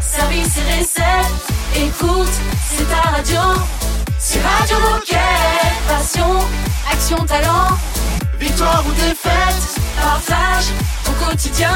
service et recettes. Écoute, c'est ta radio. C'est Radio Moquette. Passion, action, talent. Victoire ou défaite, partage ton quotidien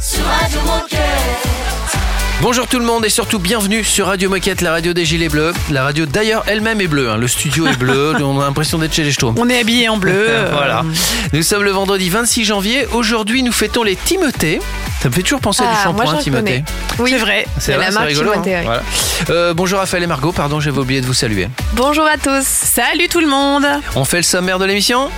sur Radio Moquette. Bonjour tout le monde et surtout bienvenue sur Radio Moquette, la radio des Gilets Bleus. La radio d'ailleurs elle-même est bleue, hein. le studio est bleu, on a l'impression d'être chez les Schtroumpfs. On est habillé en bleu. voilà. Nous sommes le vendredi 26 janvier. Aujourd'hui, nous fêtons les Timothées. Ça me fait toujours penser à du Ah, moi, shampoing Timothée. Oui, c'est vrai. C'est la marque rigolo. Timothée, hein. oui. Voilà. Euh, bonjour Raphaël et Margot, pardon, j'avais oublié de vous saluer. Bonjour à tous. Salut tout le monde. On fait le sommaire de l'émission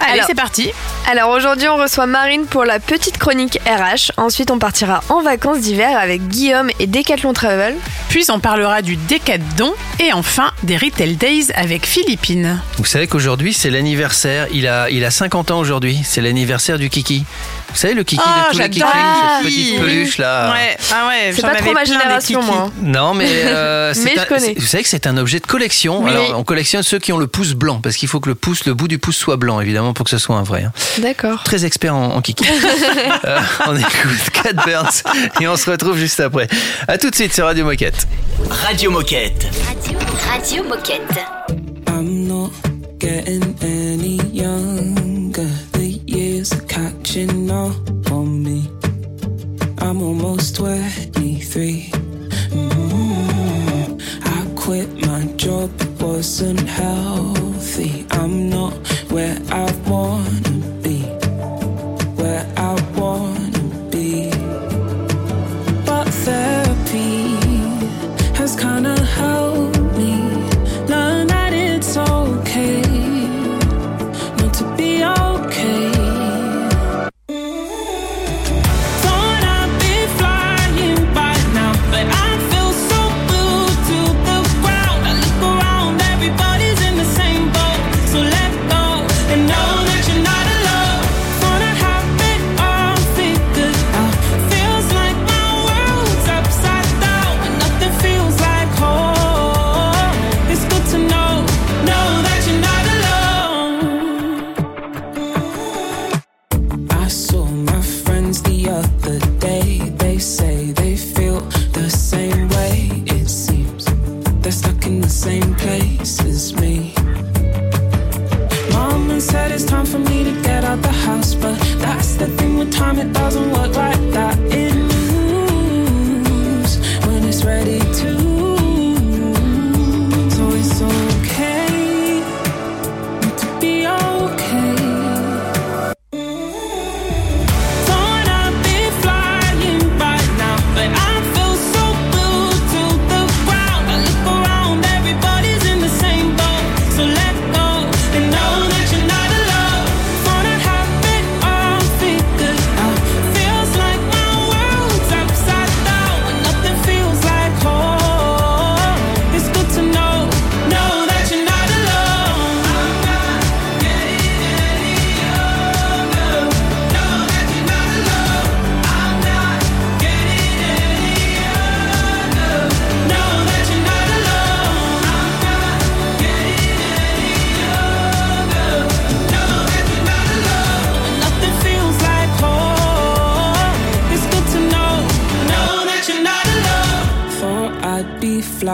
Allez, Alors- c'est parti. Alors aujourd'hui on reçoit Marine pour la petite chronique RH. Ensuite on partira en vacances d'hiver avec Guillaume et Decathlon Travel. Puis on parlera du Décathlon et enfin des Retail Days avec Philippine. Vous savez qu'aujourd'hui c'est l'anniversaire, il a, il a 50 ans aujourd'hui, c'est l'anniversaire du Kiki. Vous savez le Kiki Ah, de tous les Kiki, j'adore cette Kiki. petite peluche là. Ouais, ah ouais, C'est pas trop ma génération moi. hein. Non, mais, euh, c'est Mais je un- connais. Vous savez que c'est un objet de collection. Oui. Alors, on collectionne ceux qui ont le pouce blanc, parce qu'il faut que le pouce, le bout du pouce soit blanc, évidemment, pour que ce soit un vrai. hein. D'accord. Très expert en, en kiki. Euh, on écoute Cat Burns et on se retrouve juste après. À tout de suite sur Radio Moquette. Radio Moquette. Radio, Radio Moquette. I'm not getting any younger. Catching up on me. I'm almost 23. Mm, I quit my job, it wasn't healthy. I'm not where I wanna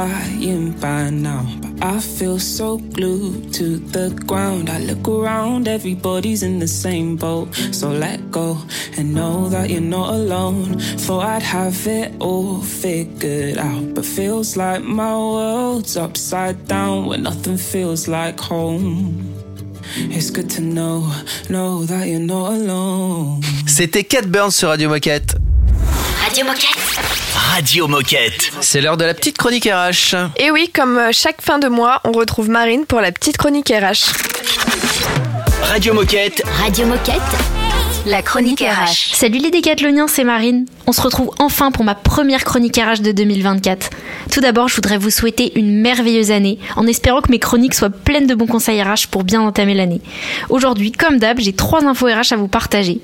flying by now, but I feel so glued to the ground. I look around, everybody's in the same boat. So let go and know that you're not alone. Thought I'd have it all figured out, but feels like my world's upside down when nothing feels like home. It's good to know, know that you're not alone. C'était Cat Burns sur Radio Moquette. Radio Moquette. Radio Moquette. C'est l'heure de la petite chronique RH. Et oui, comme euh, chaque fin de mois, on retrouve Marine pour la petite chronique RH. Radio Moquette. Radio Moquette. La chronique RH. Salut les décathloniens, c'est Marine. On se retrouve enfin pour ma première chronique RH de 2024. Tout d'abord, je voudrais vous souhaiter une merveilleuse année, en espérant que mes chroniques soient pleines de bons conseils RH pour bien entamer l'année. Aujourd'hui, comme d'hab, j'ai trois infos RH à vous partager.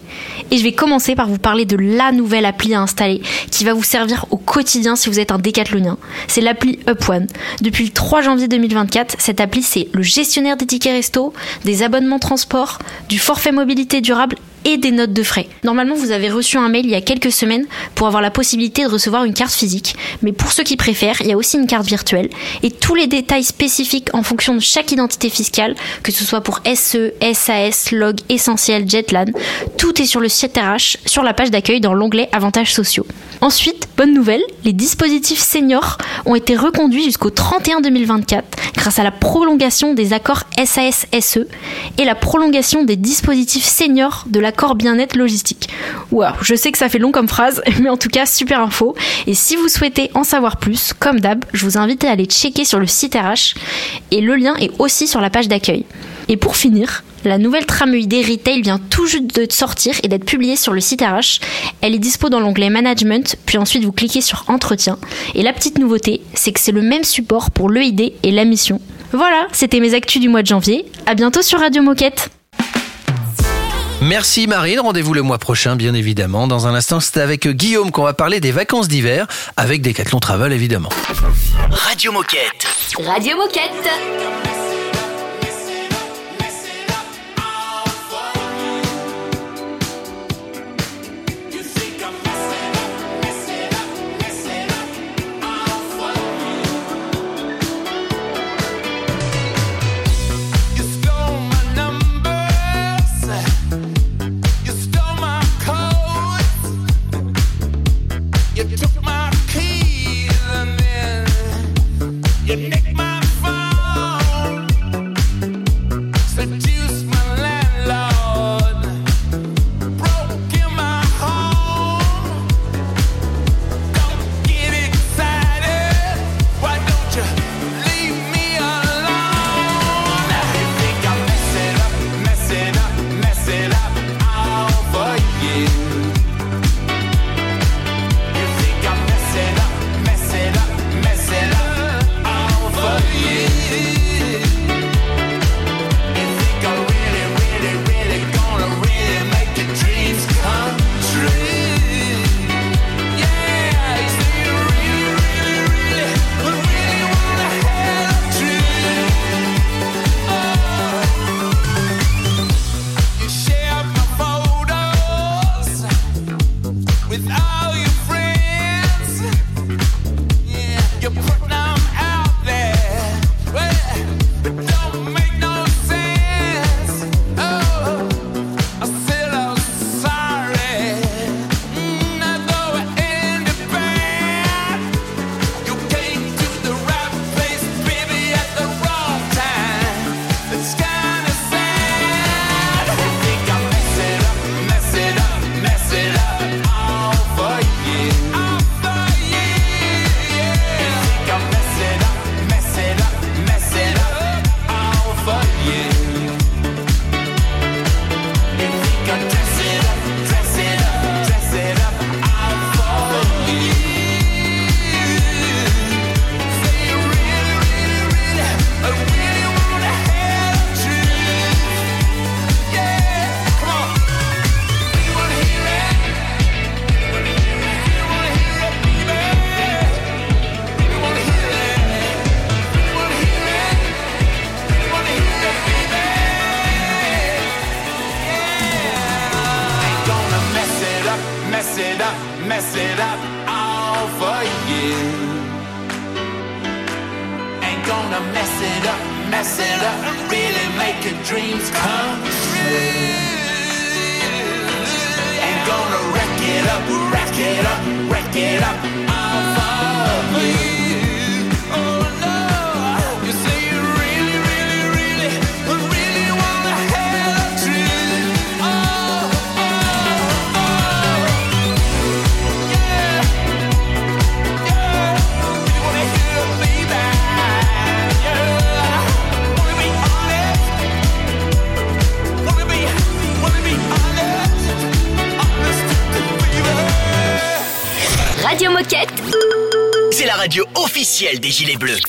Et je vais commencer par vous parler de la nouvelle appli à installer, qui va vous servir au quotidien si vous êtes un décathlonien. C'est l'appli UpOne. Depuis le 3 janvier 2024, cette appli, c'est le gestionnaire des tickets resto, des abonnements transport, du forfait mobilité durable et des notes de frais. Normalement, vous avez reçu un mail il y a quelques semaines pour avoir la possibilité de recevoir une carte physique. Mais pour ceux qui préfèrent, il y a aussi une carte virtuelle. Et tous les détails spécifiques en fonction de chaque identité fiscale, que ce soit pour SE, SAS, Log, Essentiel, Jetlan, tout est sur le site RH, sur la page d'accueil dans l'onglet Avantages sociaux. Ensuite, bonne nouvelle, les dispositifs seniors ont été reconduits jusqu'au 31 2024 grâce à la prolongation des accords SAS-SE et la prolongation des dispositifs seniors de l'accord bien-être logistique. Waouh, je sais que ça fait long comme phrase, mais en tout cas, super info. Et si vous souhaitez en savoir plus, comme d'hab, je vous invite à aller checker sur le site RH et le lien est aussi sur la page d'accueil. Et pour finir, la nouvelle Trameid Retail vient tout juste de sortir et d'être publiée sur le site RH. Elle est dispo dans l'onglet Management, puis ensuite vous cliquez sur Entretien. Et la petite nouveauté, c'est que c'est le même support pour l'EID et la mission. Voilà, c'était mes actus du mois de janvier. À bientôt sur Radio Moquette. Merci Marine, rendez-vous le mois prochain bien évidemment. Dans un instant, c'est avec Guillaume qu'on va parler des vacances d'hiver avec Decathlon Travel évidemment. Radio Moquette. Radio Moquette. Des Gilets Bleus.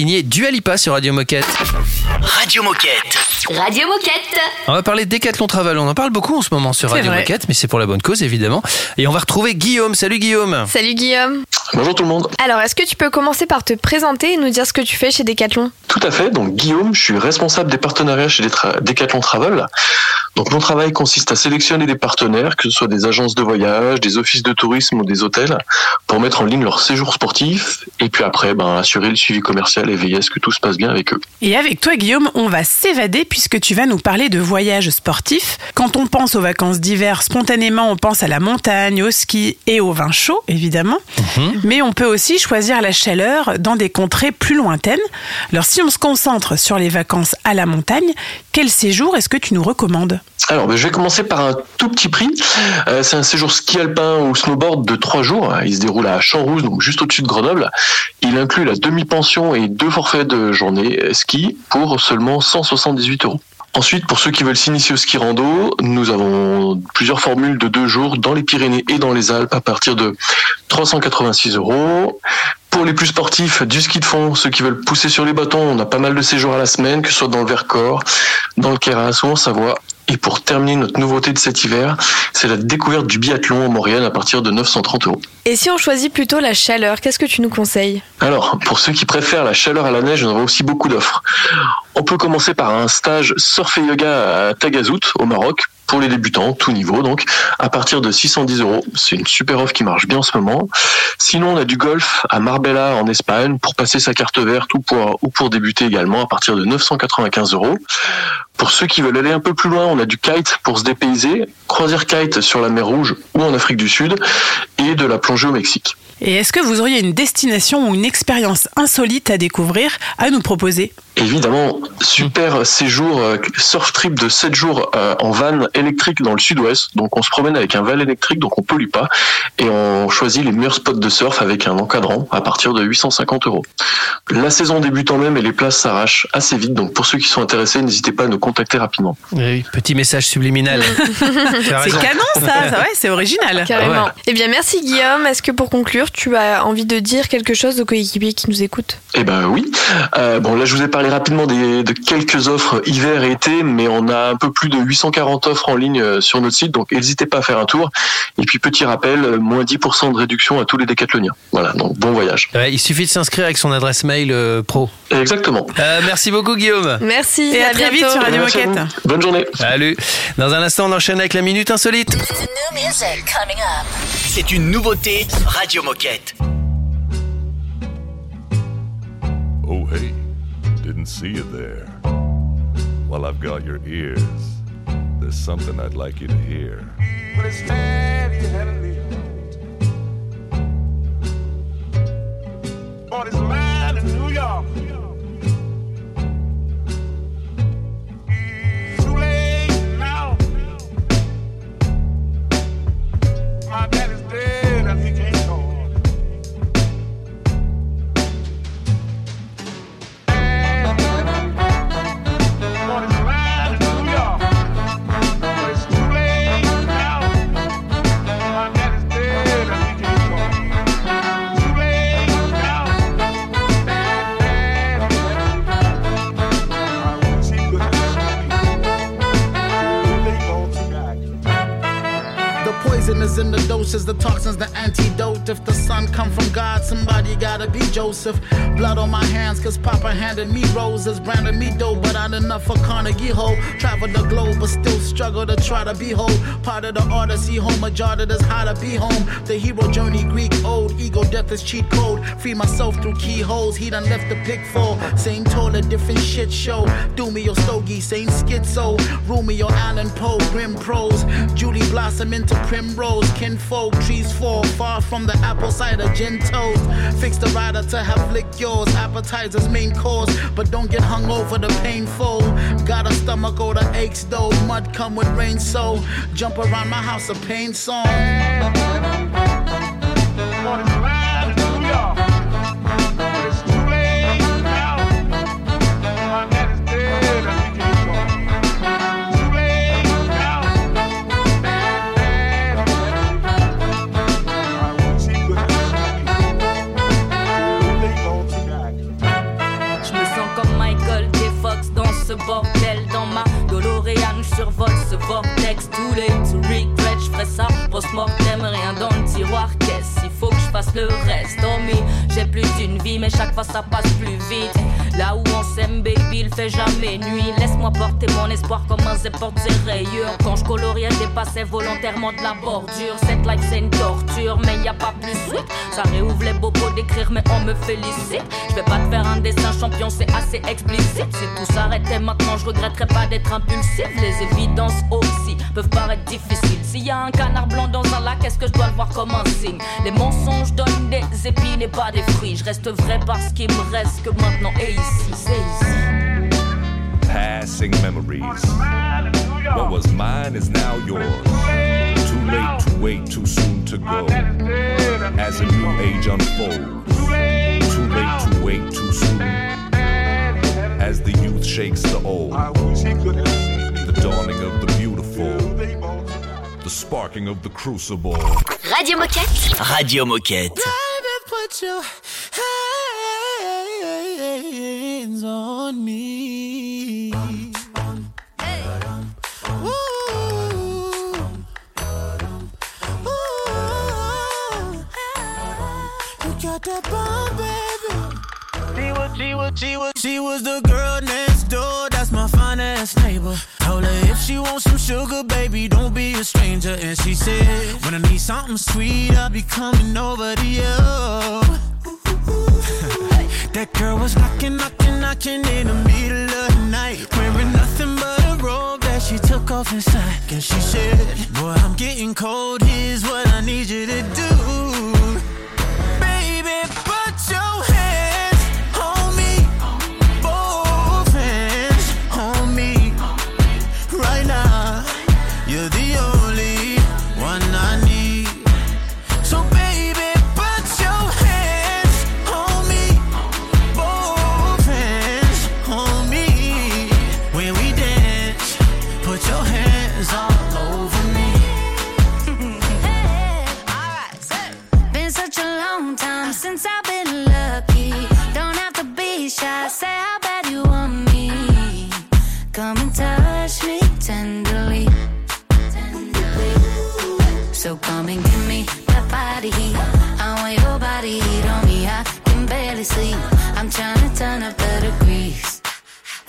Signé Dua Lipa sur Radio Moquette. Radio Moquette. Radio Moquette. On va parler de Decathlon Travel. On en parle beaucoup en ce moment sur Radio vrai. Moquette, mais c'est pour la bonne cause évidemment. Et on va retrouver Guillaume. Salut Guillaume. Salut Guillaume. Bonjour tout le monde. Alors, est-ce que tu peux commencer par te présenter et nous dire ce que tu fais chez Decathlon? Tout à fait. Donc Guillaume, je suis responsable des partenariats chez Decathlon Travel. Donc mon travail consiste à sélectionner des partenaires, que ce soit des agences de voyage, des offices de tourisme ou des hôtels, pour mettre en ligne leur séjour sportif et puis après ben, assurer le suivi commercial et veiller à ce que tout se passe bien avec eux. Et avec toi, Guillaume, on va s'évader puisque tu vas nous parler de voyages sportifs. Quand on pense aux vacances d'hiver, spontanément, on pense à la montagne, au ski et au vin chaud, évidemment. Mais on peut aussi choisir la chaleur dans des contrées plus lointaines. Alors, si on se concentre sur les vacances à la montagne, quel séjour est-ce que tu nous recommandes? Alors, ben, je vais commencer par un tout petit prix. Euh, c'est un séjour ski alpin ou snowboard de trois jours. Il se déroule à Champs-Rouge, donc juste au-dessus de Grenoble. Il inclut la demi-pension et deux forfaits de journée ski pour seulement 178 euros. Ensuite, pour ceux qui veulent s'initier au ski rando, nous avons plusieurs formules de deux jours dans les Pyrénées et dans les Alpes à partir de 386 euros. Pour les plus sportifs, du ski de fond, ceux qui veulent pousser sur les bâtons, on a pas mal de séjours à la semaine, que ce soit dans le Vercors, dans le Queyras ou en Savoie. Et pour terminer notre nouveauté de cet hiver, c'est la découverte du biathlon en Maurienne à partir de 930 euros. Et si on choisit plutôt la chaleur, qu'est-ce que tu nous conseilles? Alors, pour ceux qui préfèrent la chaleur à la neige, on a aussi beaucoup d'offres. On peut commencer par un stage surf et yoga à Tagazout, au Maroc, pour les débutants, tout niveau, donc, à partir de 610 euros. C'est une super offre qui marche bien en ce moment. Sinon, on a du golf à Marbella, en Espagne, pour passer sa carte verte ou pour, ou pour débuter également, à partir de 995 euros. Pour ceux qui veulent aller un peu plus loin, on a du kite pour se dépayser, croisière kite sur la mer Rouge ou en Afrique du Sud, et de la plongée au Mexique. Et est-ce que vous auriez une destination ou une expérience insolite à découvrir, à nous proposer? Évidemment, super séjour euh, surf trip de 7 jours euh, en van électrique dans le sud-ouest. Donc on se promène avec un van électrique, donc on pollue pas. Et on choisit les meilleurs spots de surf avec un encadrant à partir de 850 euros. La saison débute en même et les places s'arrachent assez vite. Donc pour ceux qui sont intéressés, n'hésitez pas à nous contacter rapidement. Oui, petit message subliminal. C'est canon ça, ça, ouais, c'est original. Carrément. ouais. Eh bien, merci Guillaume. Est-ce que pour conclure, tu as envie de dire quelque chose aux coéquipiers qui nous écoutent? Eh ben oui. Euh, bon là je vous ai parlé rapidement des, de quelques offres hiver et été, mais on a un peu plus de 840 offres en ligne euh, sur notre site, donc n'hésitez pas à faire un tour. Et puis petit rappel, euh, moins 10% de réduction à tous les décathloniens. Voilà, donc bon voyage. Ouais, il suffit de s'inscrire avec son adresse mail euh, pro. Exactement. Euh, merci beaucoup Guillaume. Merci. Et à très vite bientôt. sur Radio Moquette. Bonne journée. Salut. Dans un instant, on enchaîne avec la minute insolite. C'est une nouveauté Radio Moquette. Oh, hey, didn't see you there. While I've got your ears. There's something I'd like you to hear. But it's steady, heavenly On his line in New York. Too late now. My daddy's Is in the doses, the toxins, the antidote. If the sun come from God, somebody gotta be Joseph. Blood on my hands, cause Papa handed me roses, branded me dope, but not enough for Carnegie Hole. Travel the globe, but still struggle to try to be whole. Part of the odyssey, home majority is how to be home. The hero journey, Greek old, ego death is cheat code. Free myself through keyholes, he done left the pick for. Same toilet, different shit show. Do me your stogie, same schizo. Your Allen Poe, grim prose. Julie blossom into primrose. Kinfolk, trees fall far from the apple cider gin toast. Fix the rider to have lick yours. Appetizers, main course, but don't get hung over the painful. Got a stomach or the aches though. Mud come with rain, so jump around my house a pain song. Vortex. Too late to regret, je ferai ça post-mortem. Rien dans le tiroir, qu'est-ce Il faut que je le reste? Oh j'ai plus d'une vie, mais chaque fois ça passe plus vite. Là où on s'aime, baby, il fait jamais nuit. Laisse-moi porter mon espoir comme un zé porte rayures. Quand je coloriais, dépassais volontairement de la bordure. Cette life, c'est une torture, mais y a pas plus sweet. Ça réouvre les bobos d'écrire, mais on me félicite. Je vais pas te faire un dessin champion, c'est assez explicite. Si tout s'arrêtait maintenant, je regretterais pas d'être impulsif. Les évidences aussi peuvent paraître difficiles. S'il y a un canard blanc dans un lac, est-ce que je dois le voir comme un signe? Les mensonges donnent des épines et pas des fruits. Je reste vrai parce qu'il me reste que maintenant et ici, c'est ici. Passing memories. What was mine is now yours. Too late to wait, too soon to go. As a new age unfolds. Too late to wait, too soon. As the youth shakes the old. Sparking of the crucible. Radio Moquette. Radio Moquette. Baby, put your hands on me. Ooh. Ooh. You got that bomb, baby. She was, she was, she was, she was the girl next door. That's my finest neighbor. If she wants some sugar, baby, don't be a stranger. And she said, when I need something sweet, I'll be coming over to you. that girl was knocking, knocking, knocking in the middle of the night, wearing nothing but a robe that she took off inside. And she said, Boy, I'm getting cold. Here's what I need you to do. Baby, put your hands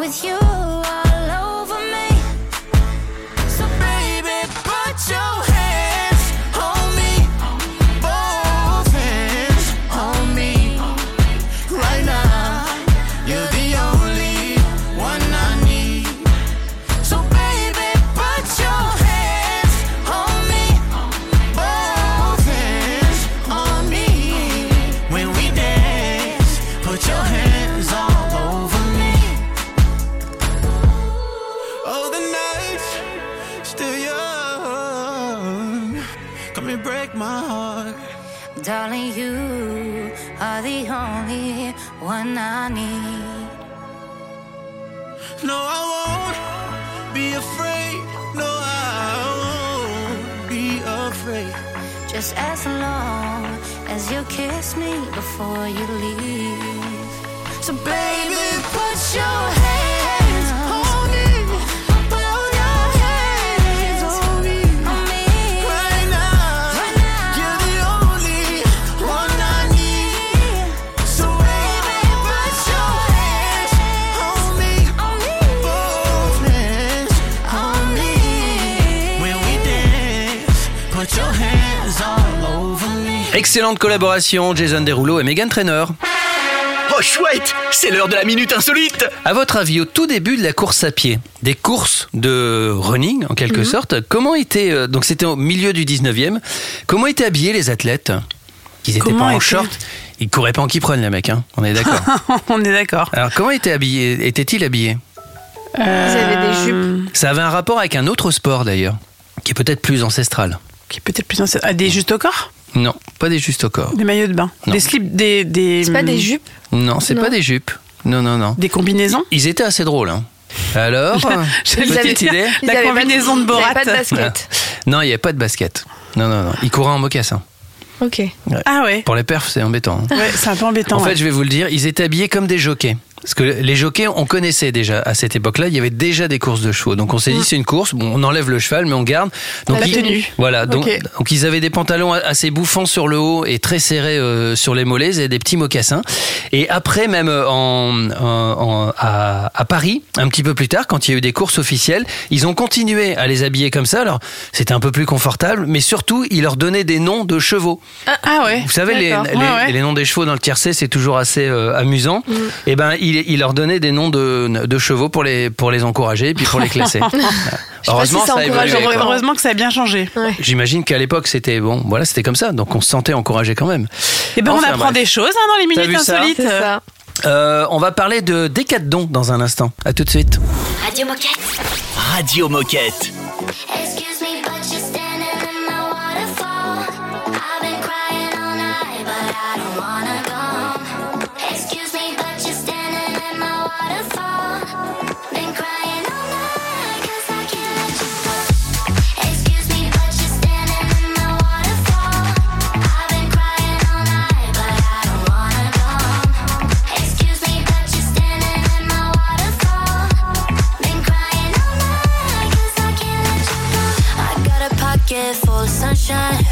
With you Excellente collaboration, Jason Derulo et Megan Trainor. Oh chouette, c'est l'heure de la minute insolite. À votre avis, au tout début de la course à pied, des courses de running en quelque sorte, comment étaient, euh, donc c'était au milieu du 19e, comment étaient habillés les athlètes? Ils étaient Comment pas en short, ils couraient pas en qui prennent les mecs, hein, on est d'accord. On est d'accord. Alors comment étaient habillés Étaient-ils habillés? Ils avaient des jupes. Ça avait un rapport avec un autre sport d'ailleurs, qui est peut-être plus ancestral. Qui est peut-être plus ancien. Ah, des justes au corps? Non, pas des justes au corps. Des maillots de bain Non. Des slips Des. des C'est pas des jupes Non, c'est pas des jupes. Non, non, non. Des combinaisons Ils étaient assez drôles. Hein. Alors, J'allais petite dire, idée La combinaison de avaient Borat. pas de basket. Non, il n'y avait pas de basket. Non, non, non. Ils couraient en mocassin. Ok. Ah ouais Pour les perfs, c'est embêtant. hein. Ouais, c'est un peu embêtant. En ouais. fait, je vais vous le dire, ils étaient habillés comme des jockeys. Parce que les jockeys, on connaissait déjà à cette époque-là, il y avait déjà des courses de chevaux. Donc on s'est dit, c'est une course, bon, on enlève le cheval, mais on garde. Donc, La ils- tenue. Voilà, donc, ils avaient des pantalons assez bouffants sur le haut et très serrés euh, sur les mollets et des petits mocassins. Et après, même euh, en, en- en- à, à Paris, un petit peu plus tard, quand il y a eu des courses officielles, ils ont continué à les habiller comme ça. Alors c'était un peu plus confortable, mais surtout, ils leur donnaient des noms de chevaux. Ah ouais. Vous savez, les, D'accord. les- Ouais, ouais. les noms des chevaux dans le tiercé, c'est toujours assez euh, amusant. Et ben, il, il leur donnait des noms de, de chevaux pour les, pour les encourager et puis pour les classer. Heureusement, ça a évolué, quoi. Heureusement que ça a bien changé. J'imagine qu'à l'époque, c'était bon, voilà, c'était comme ça. Donc, on se sentait encouragé quand même. Et ben on apprend bref. des choses hein, dans les minutes insolites. C'est ça. Euh, on va parler de décathlon dans un instant. À tout de suite. Radio Moquette. Radio Moquette. Sunshine,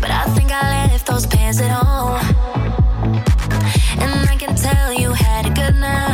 but I think I left those pants at home. And I can tell you had a good night.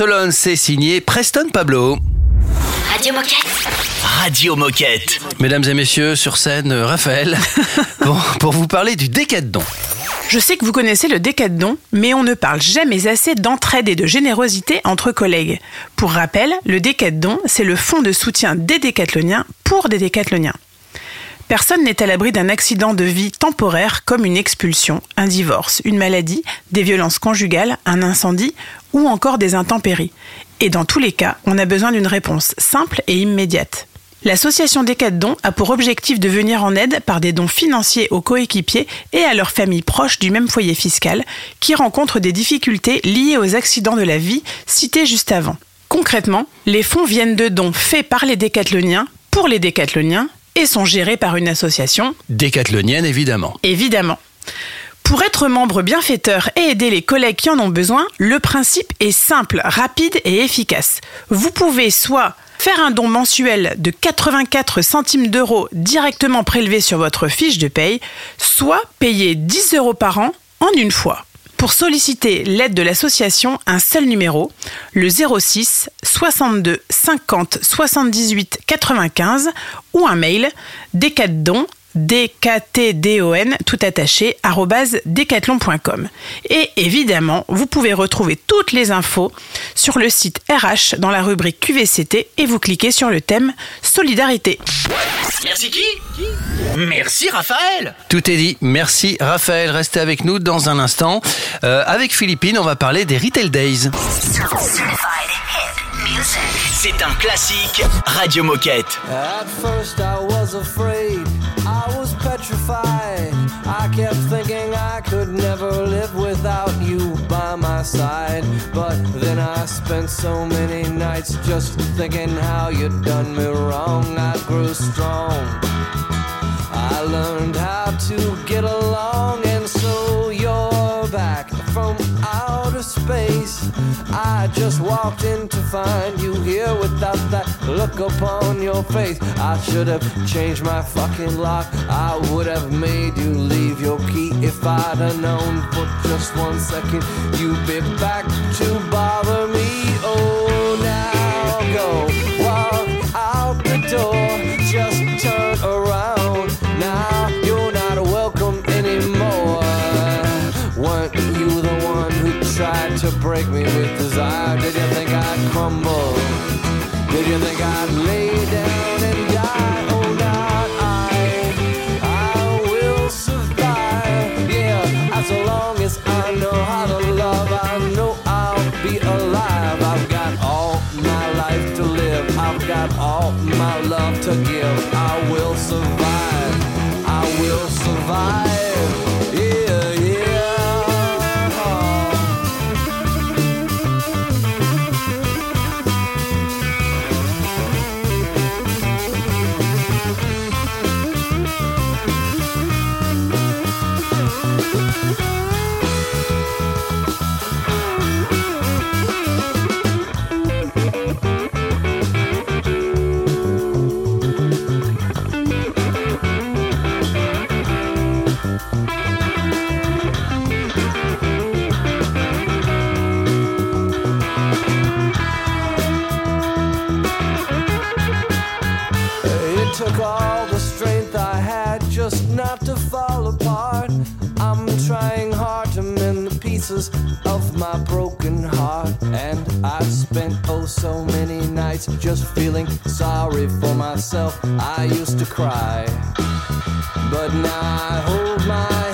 Alone, c'est signé Preston Pablo. Radio Moquette. Radio Moquette. Mesdames et messieurs, sur scène, euh, Raphaël, pour, pour vous parler du décathlon. Je sais que vous connaissez le décathlon, mais on ne parle jamais assez d'entraide et de générosité entre collègues. Pour rappel, le décathlon, c'est le fonds de soutien des décathloniens pour des décathloniens. Personne n'est à l'abri d'un accident de vie temporaire comme une expulsion, un divorce, une maladie, des violences conjugales, un incendie ou encore des intempéries. Et dans tous les cas, on a besoin d'une réponse simple et immédiate. L'association des quatre dons a pour objectif de venir en aide par des dons financiers aux coéquipiers et à leurs familles proches du même foyer fiscal qui rencontrent des difficultés liées aux accidents de la vie cités juste avant. Concrètement, les fonds viennent de dons faits par les décathloniens pour les décathloniens et sont gérés par une association, Décathlonienne, évidemment. évidemment. Pour être membre bienfaiteur et aider les collègues qui en ont besoin, le principe est simple, rapide et efficace. Vous pouvez soit faire un don mensuel de 84 centimes d'euros directement prélevé sur votre fiche de paye, soit payer 10 euros par an en une fois. Pour solliciter l'aide de l'association, un seul numéro, le 06 62 50 78 95 ou un mail décatdon dktdon tout attaché decathlon.com. Et évidemment, vous pouvez retrouver toutes les infos sur le site RH dans la rubrique QVCT et vous cliquez sur le thème Solidarité. Merci qui? Merci Raphaël Tout est dit. Merci Raphaël. Restez avec nous dans un instant. Euh, avec Philippine, on va parler des Retail Days. C'est un classique Radio Moquette. At first I was afraid, I kept thinking I could never live without you by my side. But then I spent so many nights just thinking how you'd done me wrong. I grew strong. I learned how to get along, and so you're back from outer space. I just walked in to find you here without that look upon your face. I should have changed my fucking lock. I would have made you leave your key if I'd have known for just one second you'd be back to bother me. Oh, now go walk out the door. Just turn around. Now you're not welcome anymore. Weren't you the one who tried to break me with desire? Did you think I'd crumble? Did you think I'd lay down so many nights just feeling sorry for myself. I used to cry. But now I hold my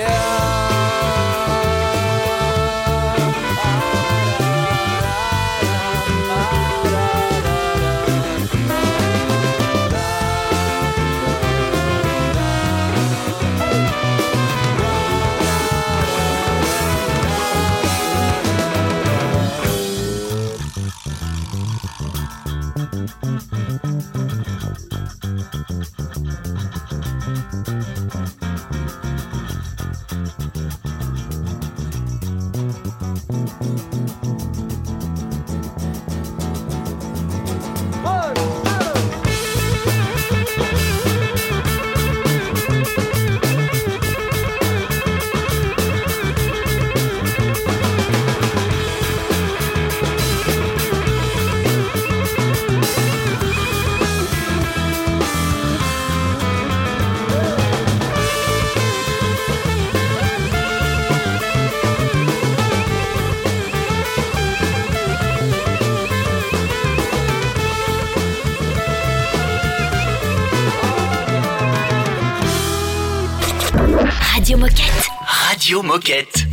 Radio Moquette.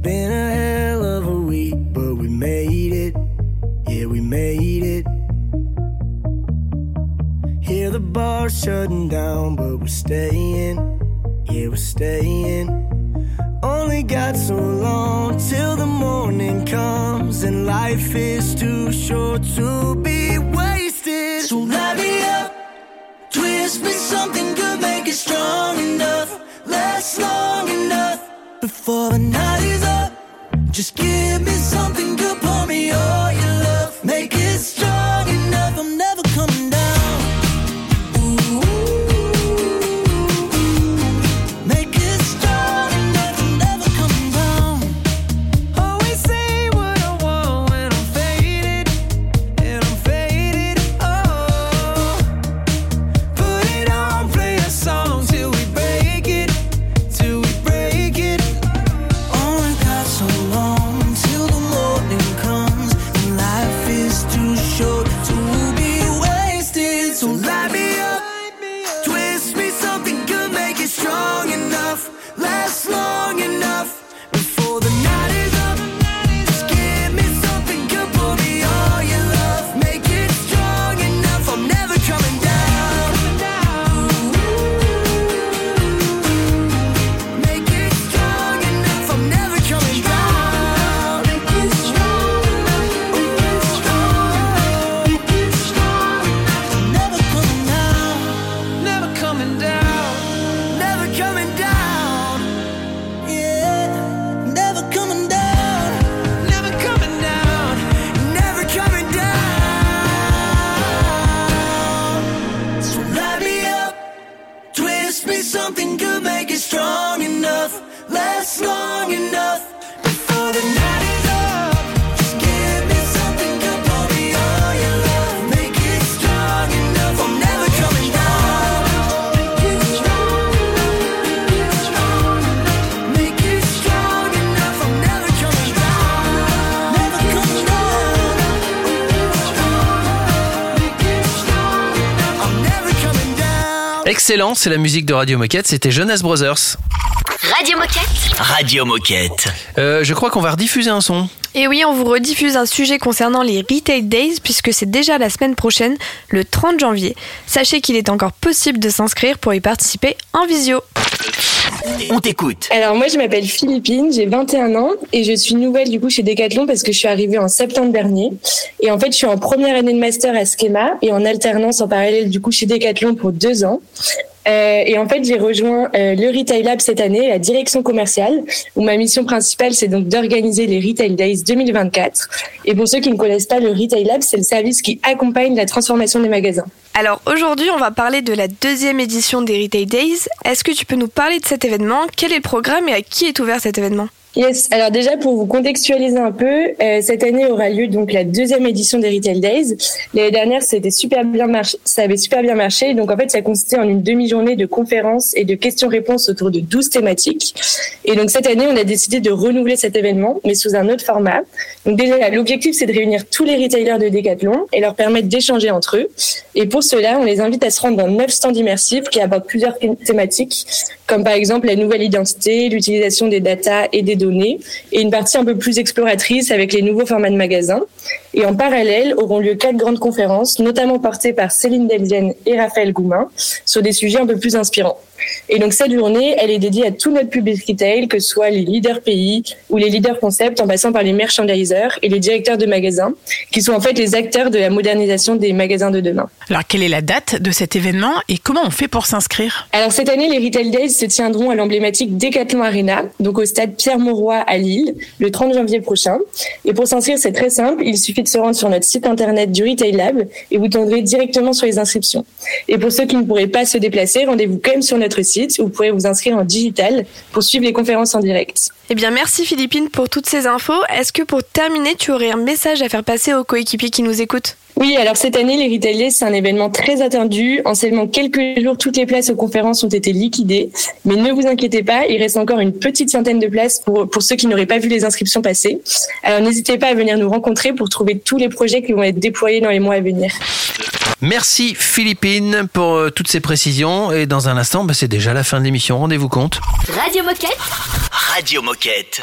Been a hell of a week, but we made it. Yeah, we made it. Hear the bar shutting down, but we're staying. Yeah, we're staying. Only got so long till the morning comes, and life is too short to be Excellent, c'est la musique de Radio Moquette, c'était Jonas Brothers. Radio Moquette. Radio Moquette. Euh, je crois qu'on va rediffuser un son. Et oui, on vous rediffuse un sujet concernant les Retail Days puisque c'est déjà la semaine prochaine, le 30 janvier. Sachez qu'il est encore possible de s'inscrire pour y participer en visio. On t'écoute. Alors moi je m'appelle Philippine, j'ai 21 ans et je suis nouvelle du coup chez Decathlon parce que je suis arrivée en septembre dernier. Et en fait je suis en première année de master à Schema et en alternance en parallèle du coup chez Decathlon pour deux ans. Euh, et en fait, j'ai rejoint euh, le Retail Lab cette année, la direction commerciale, où ma mission principale, c'est donc d'organiser les Retail Days 2024. Et pour ceux qui ne connaissent pas le Retail Lab, c'est le service qui accompagne la transformation des magasins. Alors aujourd'hui, on va parler de la deuxième édition des Retail Days. Est-ce que tu peux nous parler de cet événement? Quel est le programme et à qui est ouvert cet événement? Yes. Alors déjà pour vous contextualiser un peu, euh, cette année aura lieu donc la deuxième édition des Retail Days. L'année dernière, c'était super bien marché, ça avait super bien marché. Donc en fait, ça consistait en une demi-journée de conférences et de questions-réponses autour de 12 thématiques. Et donc cette année, on a décidé de renouveler cet événement, mais sous un autre format. Donc déjà, l'objectif, c'est de réunir tous les retailers de Decathlon et leur permettre d'échanger entre eux. Et pour cela, on les invite à se rendre dans neuf stands immersifs qui abordent plusieurs thématiques, comme par exemple la nouvelle identité, l'utilisation des data et des données, et une partie un peu plus exploratrice avec les nouveaux formats de magasins. Et en parallèle, auront lieu quatre grandes conférences, notamment portées par Céline Delvienne et Raphaël Goumin, sur des sujets un peu plus inspirants. Et donc cette journée, elle est dédiée à tout notre public retail, que ce soit les leaders pays ou les leaders concept, en passant par les merchandisers et les directeurs de magasins, qui sont en fait les acteurs de la modernisation des magasins de demain. Alors, quelle est la date de cet événement et comment on fait pour s'inscrire? Alors cette année, les Retail Days se tiendront à l'emblématique Decathlon Arena, donc au stade Pierre-Mauroy à Lille, le 30 janvier prochain. Et pour s'inscrire, c'est très simple, il suffit se rendre sur notre site internet du Retail Lab et vous tomberez directement sur les inscriptions. Et pour ceux qui ne pourraient pas se déplacer, rendez-vous quand même sur notre site où vous pourrez vous inscrire en digital pour suivre les conférences en direct. Eh bien, merci Philippine pour toutes ces infos. Est-ce que pour terminer, tu aurais un message à faire passer aux coéquipiers qui nous écoutent? Oui, alors cette année, les Retail Days, c'est un événement très attendu. En seulement quelques jours, toutes les places aux conférences ont été liquidées. Mais ne vous inquiétez pas, il reste encore une petite centaine de places pour, pour ceux qui n'auraient pas vu les inscriptions passer. Alors n'hésitez pas à venir nous rencontrer pour trouver tous les projets qui vont être déployés dans les mois à venir. Merci Philippine pour euh, toutes ces précisions. Et dans un instant, bah, c'est déjà la fin de l'émission. Rendez-vous compte. Radio Moquette. Radio Moquette.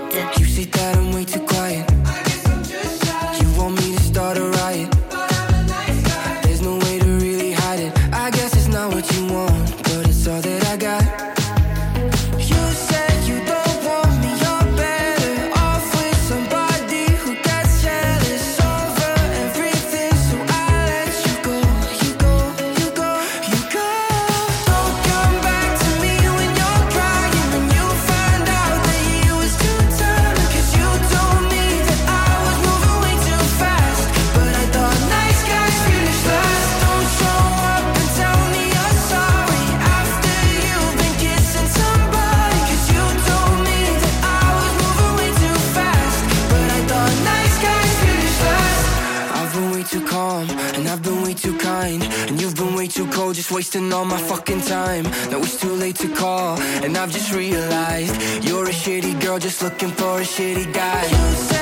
wasting all my fucking time. Now it's too late to call, and I've just realized you're a shitty girl just looking for a shitty guy.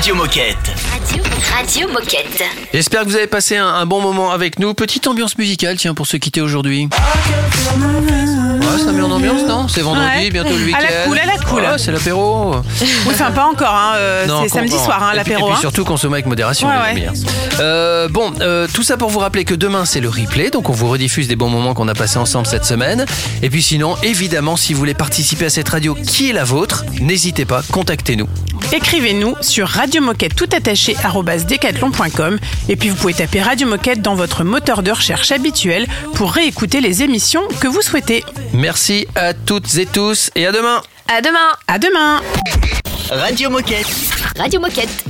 Radio Moquette. Radio, Moquette. J'espère que vous avez passé un, bon moment avec nous. Petite ambiance musicale, tiens, pour se quitter aujourd'hui. Ah, ça met en ambiance, non C'est vendredi, bientôt le week-end. À la cool, à la cool. C'est l'apéro. Oui, enfin, pas encore. hein, euh, C'est samedi soir, hein, l'apéro. Et puis hein. surtout consommer avec modération. Ouais. Hein. Euh, bon, euh, tout ça pour vous rappeler que demain c'est le replay, donc on vous rediffuse des bons moments qu'on a passés ensemble cette semaine. Et puis sinon, évidemment, si vous voulez participer à cette radio qui est la vôtre, n'hésitez pas, contactez-nous. Écrivez-nous sur radiomoquette tout et puis vous pouvez taper Radio Moquette dans votre moteur de recherche habituel pour réécouter les émissions que vous souhaitez. Merci à toutes et tous et à demain. À demain. À demain. Radio Moquette. Radio Moquette.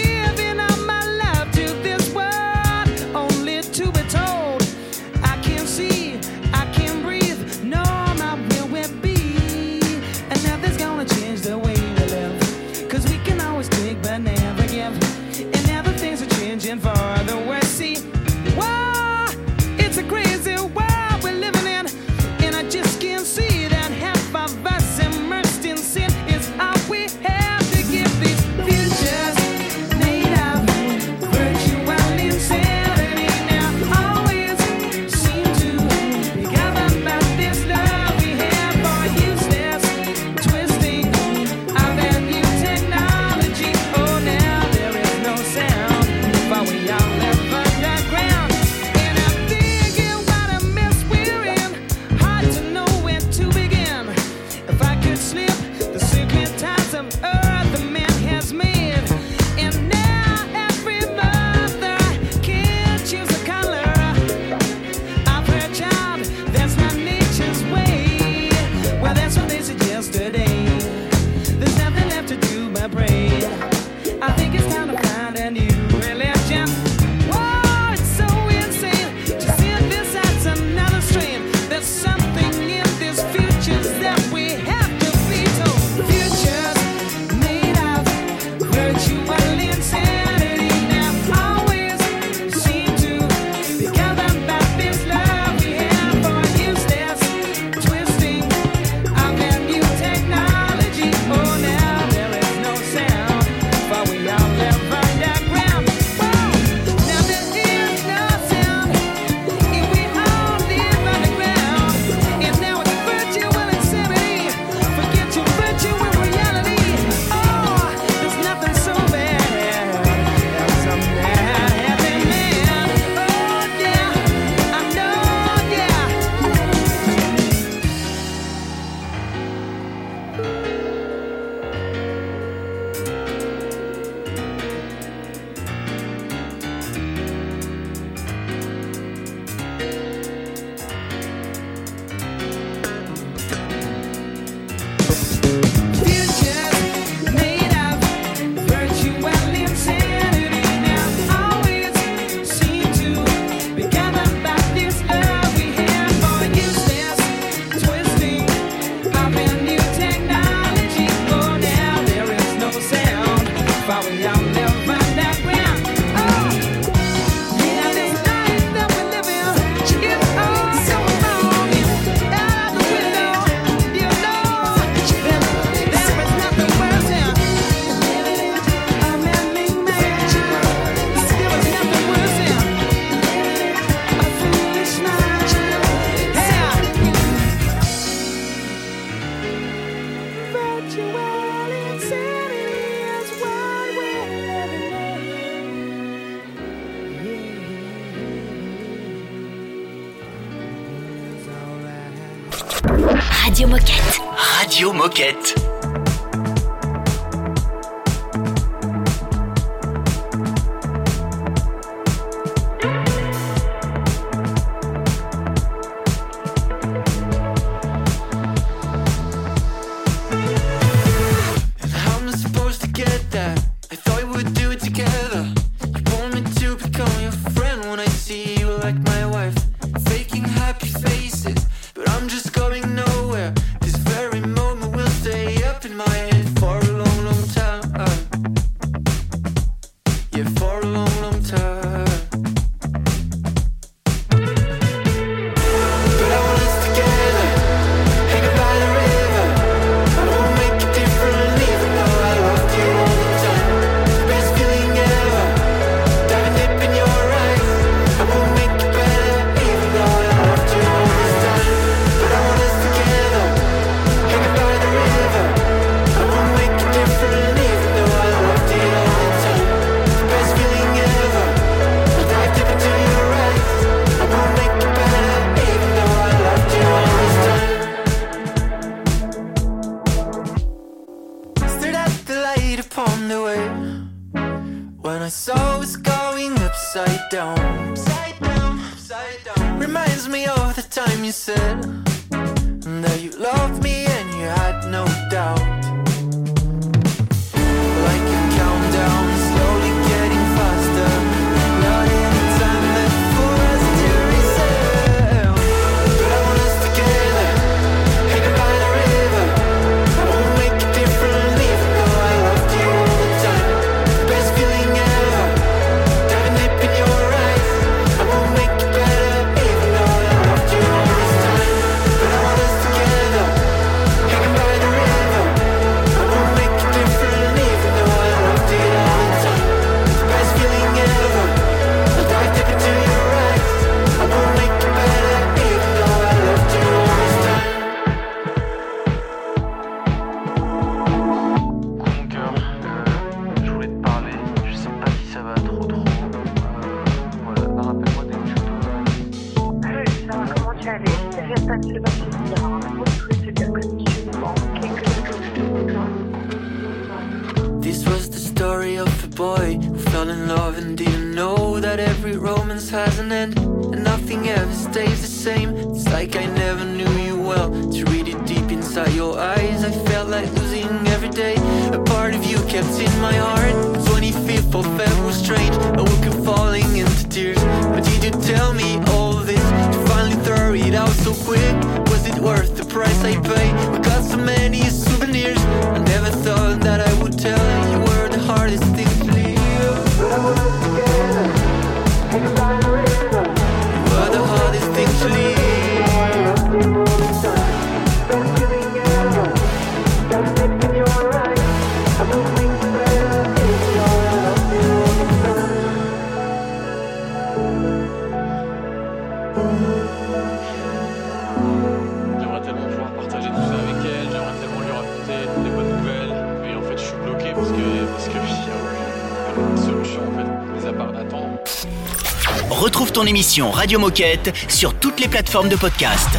Radio Moquette sur toutes les plateformes de podcast.